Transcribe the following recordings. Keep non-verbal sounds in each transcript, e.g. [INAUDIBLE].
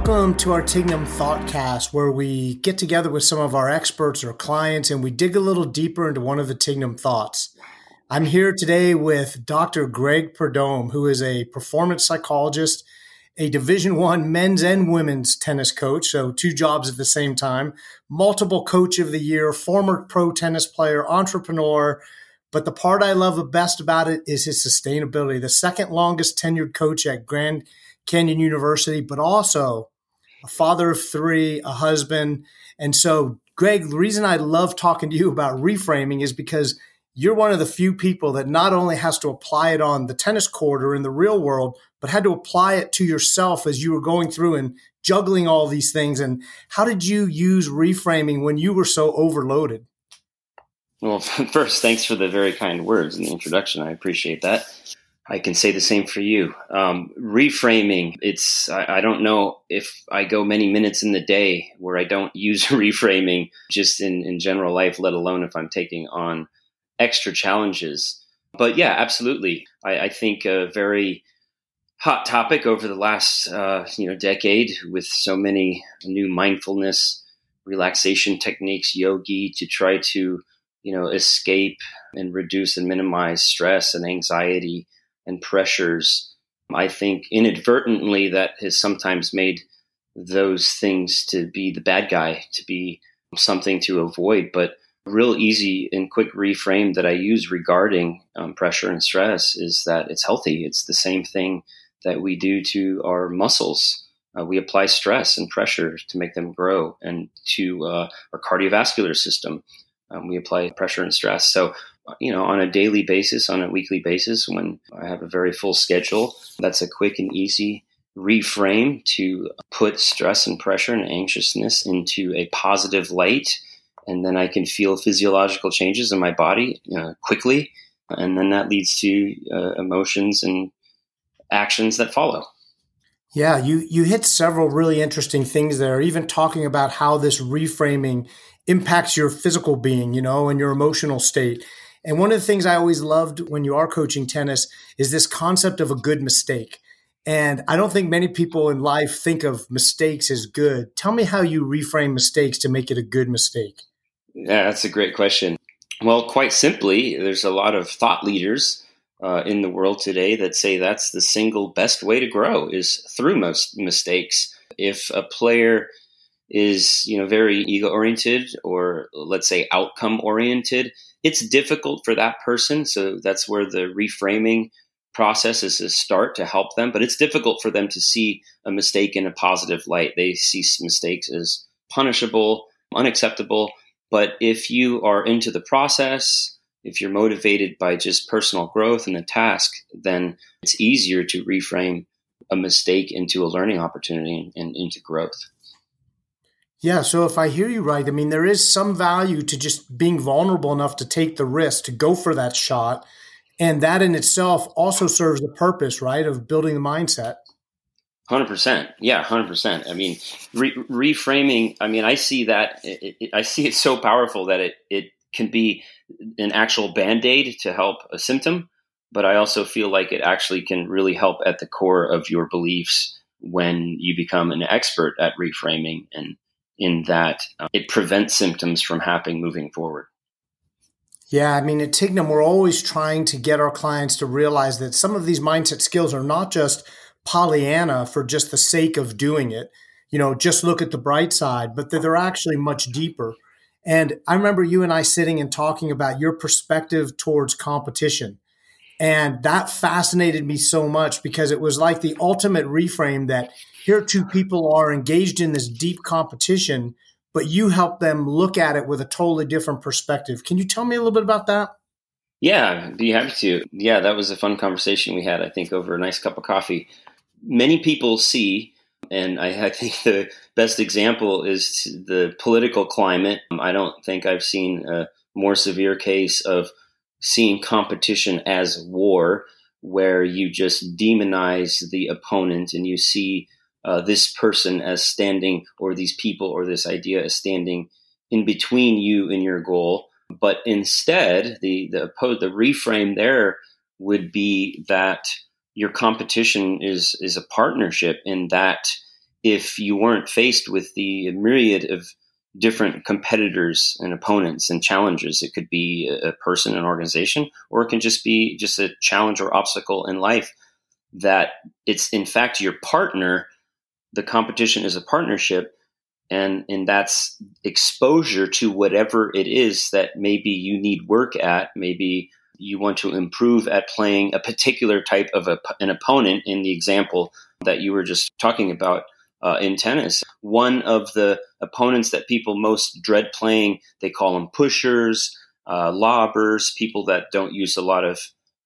Welcome to our Tignum Thoughtcast, where we get together with some of our experts or clients and we dig a little deeper into one of the Tignum thoughts. I'm here today with Dr. Greg Prudhomme, who is a performance psychologist, a Division One men's and women's tennis coach, so two jobs at the same time, multiple coach of the year, former pro tennis player, entrepreneur. But the part I love the best about it is his sustainability. The second longest tenured coach at Grand Canyon University, but also a father of three, a husband. And so, Greg, the reason I love talking to you about reframing is because you're one of the few people that not only has to apply it on the tennis court or in the real world, but had to apply it to yourself as you were going through and juggling all these things. And how did you use reframing when you were so overloaded? Well, [LAUGHS] first, thanks for the very kind words in the introduction. I appreciate that. I can say the same for you. Um, reframing, it's, I, I, don't know if I go many minutes in the day where I don't [LAUGHS] use reframing just in, in general life, let alone if I'm taking on extra challenges. But yeah, absolutely. I, I think a very hot topic over the last uh, you know decade with so many new mindfulness relaxation techniques, yogi, to try to you know escape and reduce and minimize stress and anxiety and pressures. I think inadvertently that has sometimes made those things to be the bad guy, to be something to avoid. But real easy and quick reframe that I use regarding um, pressure and stress is that it's healthy. It's the same thing that we do to our muscles. Uh, we apply stress and pressure to make them grow, and to uh, our cardiovascular system, um, we apply pressure and stress. So, you know, on a daily basis, on a weekly basis, when I have a very full schedule, that's a quick and easy reframe to put stress and pressure and anxiousness into a positive light and then I can feel physiological changes in my body uh, quickly, and then that leads to uh, emotions and actions that follow. Yeah, you you hit several really interesting things there. Even talking about how this reframing impacts your physical being, you know, and your emotional state. And one of the things I always loved when you are coaching tennis is this concept of a good mistake. And I don't think many people in life think of mistakes as good. Tell me how you reframe mistakes to make it a good mistake. Yeah, that's a great question. Well, quite simply, there's a lot of thought leaders uh, in the world today that say that's the single best way to grow is through most mistakes. If a player is you know very ego oriented or let's say outcome oriented, it's difficult for that person. So that's where the reframing process is a start to help them. But it's difficult for them to see a mistake in a positive light. They see mistakes as punishable, unacceptable but if you are into the process, if you're motivated by just personal growth and the task, then it's easier to reframe a mistake into a learning opportunity and, into growth. Yeah. So if I hear you right, I mean, there is some value to just being vulnerable enough to take the risk, to go for that shot. And that in itself also serves the purpose, right, of building the mindset. Hundred percent, yeah, hundred percent. I mean, re- reframing. I mean, I see that. It, it, I see it so powerful that it it can be an actual band aid to help a symptom, but I also feel like it actually can really help at the core of your beliefs when you become an expert at reframing, and in that uh, it prevents symptoms from happening moving forward. Yeah, I mean, at Tignum, we're always trying to get our clients to realize that some of these mindset skills are not just Pollyanna for just the sake of doing it. You know, just look at the bright side, but they're actually much deeper. And I remember you and I sitting and talking about your perspective towards competition. And that fascinated me so much because it was like the ultimate reframe that here two people are engaged in this deep competition, but you help them look at it with a totally different perspective. Can you tell me a little bit about that? Yeah, be happy to. Yeah, that was a fun conversation we had, I think, over a nice cup of coffee many people see, and I, I, think the best example is the political climate. Um, I don't think I've seen a more severe case of seeing competition as war, where you just demonize the opponent and you see uh, this person as standing, or these people, or this idea as standing in between you and your goal. But instead, the the the reframe there would be that your competition is is a partnership in that if you weren't faced with the myriad of different competitors and opponents and challenges. It could be a person, an organization, or it can just be just a challenge or obstacle in life that it's in fact your partner. The competition is a partnership, and and that's exposure to whatever it is that maybe you need work at. Maybe you want to improve at playing a particular type of a, an opponent. In the example that you were just talking about uh, in tennis. One of the opponents that people most dread playing, they call them pushers, uh, lobbers, people that don't use a lot of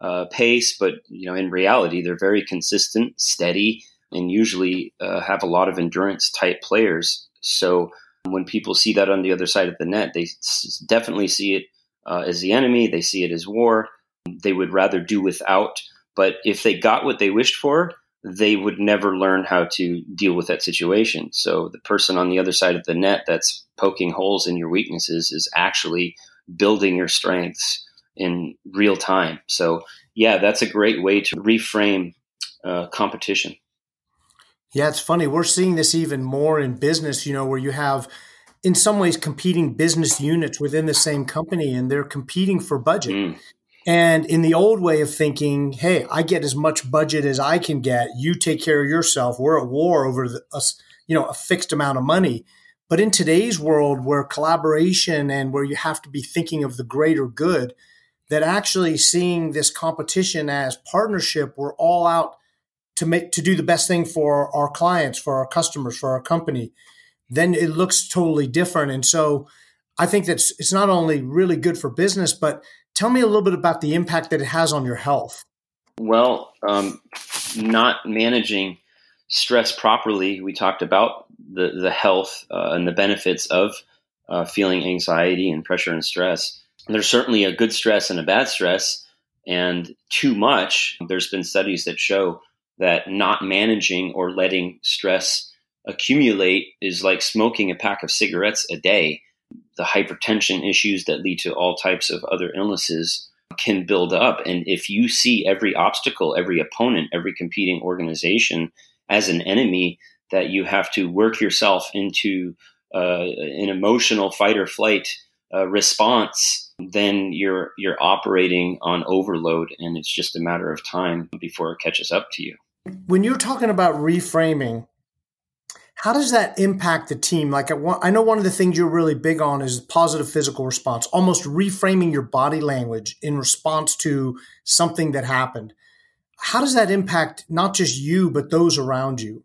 uh, pace, but you know, in reality, they're very consistent, steady, and usually uh, have a lot of endurance type players. So when people see that on the other side of the net, they s- definitely see it uh, as the enemy. They see it as war. They would rather do without. But if they got what they wished for, they would never learn how to deal with that situation. So the person on the other side of the net that's poking holes in your weaknesses is actually building your strengths in real time. So yeah, that's a great way to reframe uh, competition. Yeah, it's funny. We're seeing this even more in business, you know, where you have in some ways competing business units within the same company and they're competing for budget. Mm. And in the old way of thinking, hey, I get as much budget as I can get. You take care of yourself. We're at war over the, a, you know, a fixed amount of money. But in today's world where collaboration and where you have to be thinking of the greater good, that actually seeing this competition as partnership, we're all out to make to do the best thing for our clients, for our customers, for our company, then it looks totally different. And so I think that's it's not only really good for business, but Tell me a little bit about the impact that it has on your health. Well, um, not managing stress properly, we talked about the, the health uh, and the benefits of uh, feeling anxiety and pressure and stress. There's certainly a good stress and a bad stress, and too much. There's been studies that show that not managing or letting stress accumulate is like smoking a pack of cigarettes a day the hypertension issues that lead to all types of other illnesses can build up. And if you see every obstacle, every opponent, every competing organization as an enemy that you have to work yourself into uh, an emotional fight or flight uh, response, then you're you're operating on overload, and it's just a matter of time before it catches up to you. When you're talking about reframing, how does that impact the team? Like, I, know one of the things you're really big on is positive physical response, almost reframing your body language in response to something that happened. How does that impact not just you, but those around you?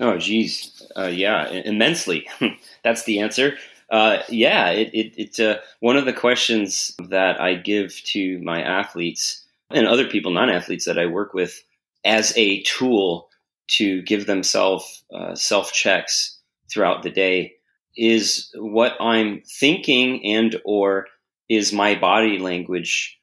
Oh, geez. Uh, yeah, immensely. [LAUGHS] That's the answer. Uh, yeah, it, it, it's uh, one of the questions that I give to my athletes and other people, non athletes that I work with, as a tool to give themselves uh, self checks throughout the day is what i'm thinking and or is my body language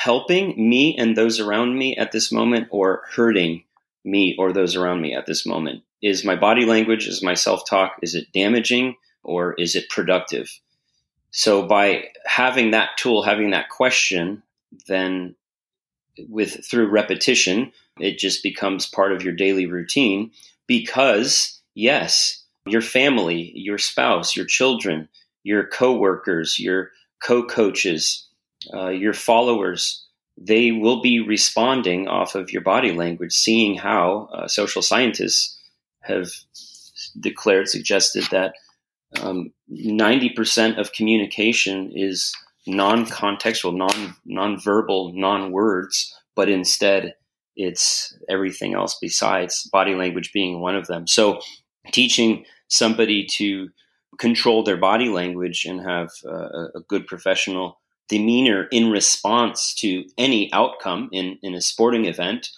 helping me and those around me at this moment or hurting me or those around me at this moment? Is my body language is my self talk is it damaging or is it productive? So by having that tool having that question then with through repetition it just becomes part of your daily routine because, yes, your family, your spouse, your children, your coworkers, your co-coaches, uh, your followers, they will be responding off of your body language, seeing how uh, social scientists have declared, suggested that um, 90% of communication is non-contextual, non non-verbal, non-words, but instead it's everything else besides body language being one of them. So teaching somebody to control their body language and have a, a good professional demeanor in response to any outcome in, in a sporting event,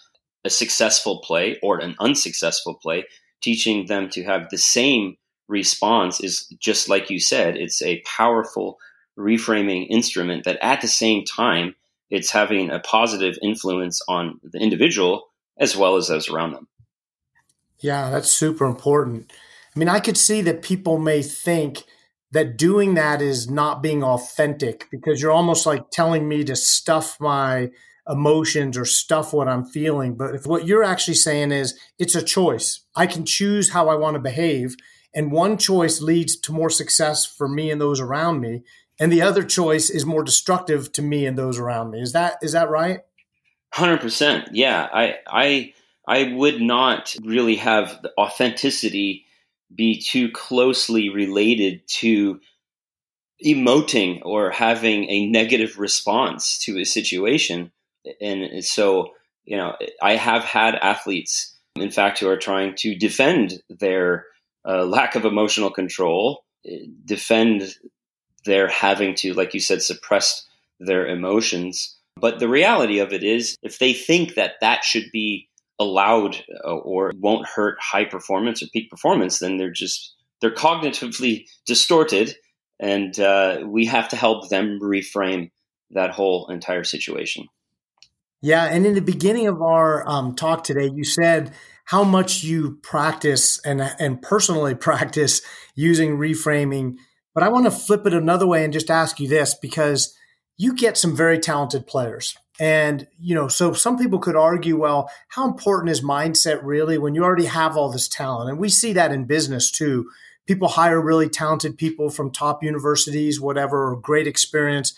a successful play or an unsuccessful play, teaching them to have the same response is just like you said, it's a powerful reframing instrument that at the same time it's having a positive influence on the individual as well as those around them. Yeah, that's super important. I mean, I could see that people may think that doing that is not being authentic because you're almost like telling me to stuff my emotions or stuff what I'm feeling. But if what you're actually saying is it's a choice, I can choose how I want to behave. And one choice leads to more success for me and those around me. And the other choice is more destructive to me and those around me. Is that is that right? Hundred percent. Yeah. I I I would not really have the authenticity be too closely related to emoting or having a negative response to a situation. And so, you know, I have had athletes, in fact, who are trying to defend their uh, lack of emotional control, defend their having to, like you said, suppress their emotions. But the reality of it is, if they think that that should be allowed uh, or won't hurt high performance or peak performance, then they're just they're cognitively distorted, and uh, we have to help them reframe that whole entire situation. Yeah, and in the beginning of our um, talk today, you said how much you practice and and personally [LAUGHS] practice using reframing. But I want to flip it another way and just ask you this because you get some very talented players. And, you know, so some people could argue, well, how important is mindset really when you already have all this talent? And we see that in business too. People hire really talented people from top universities, whatever, great experience.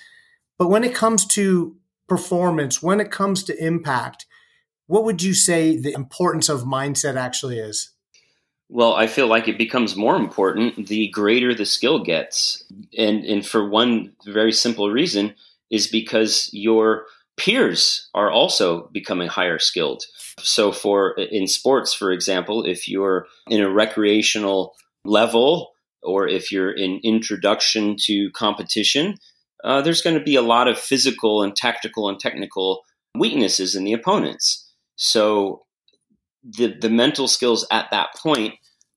But when it comes to performance, when it comes to impact, what would you say the importance of mindset actually is? Well, I feel like it becomes more important the greater the skill gets. And and for one very simple reason is because your peers are also becoming higher skilled. So for in sports for example, if you're in a recreational level or if you're in introduction to competition, uh, there's going to be a lot of physical and tactical and technical weaknesses in the opponents. So the the mental skills at that point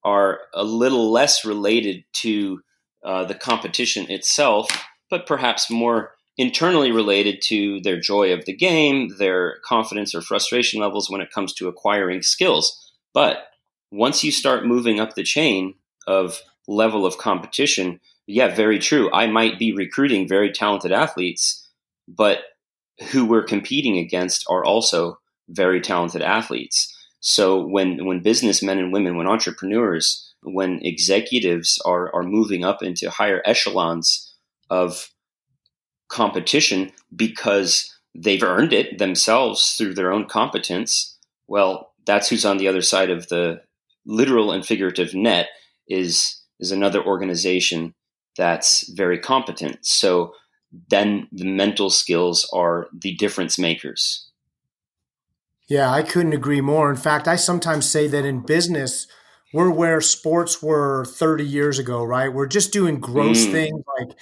are a little less related to uh, the competition itself, but perhaps more internally related to their joy of the game, their confidence or frustration levels when it comes to acquiring skills. But once you start moving up the chain of level of competition, yeah, very true. I might be recruiting very talented athletes, but who we're competing against are also very talented athletes. So when when businessmen and women, when entrepreneurs, when executives are are moving up into higher echelons of competition because they've earned it themselves through their own competence, well, that's who's on the other side of the literal and figurative net is is another organization that's very competent. So then the mental skills are the difference makers. Yeah, I couldn't agree more. In fact, I sometimes say that in business, we're where sports were 30 years ago, right? We're just doing gross mm. things like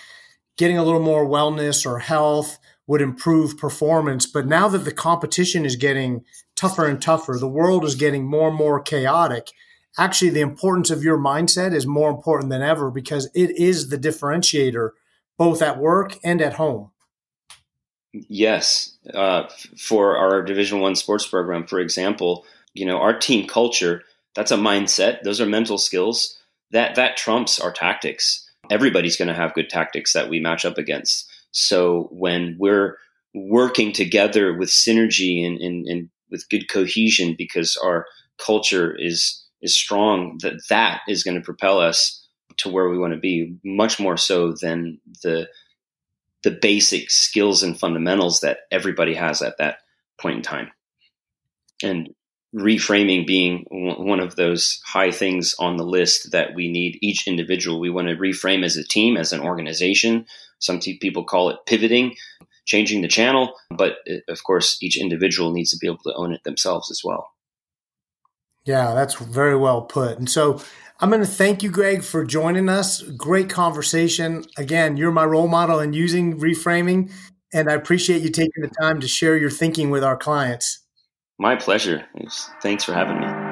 getting a little more wellness or health would improve performance. But now that the competition is getting tougher and tougher, the world is getting more and more chaotic. Actually, the importance of your mindset is more important than ever because it is the differentiator both at work and at home. Yes, uh, for our Division One sports program, for example, you know our team culture. That's a mindset. Those are mental skills. That that trumps our tactics everybody's going to have good tactics that we match up against. So when we're working together with synergy and, and, and with good cohesion because our culture is is strong, that that is going to propel us to where we want to be much more so than the the basic skills and fundamentals that everybody has at that point in time. And reframing being one of those high things on the list that we need each individual. We want to reframe as a team, as an organization. Some people call it pivoting, changing the channel, but uh, of course, each individual needs to be able to own it themselves as well. Yeah, that's very well put. And so I'm going to thank you, Greg, for joining us. Great conversation. Again, you're my role model in using reframing, and I appreciate you taking the time to share your thinking with our clients. My pleasure. Thanks for having me.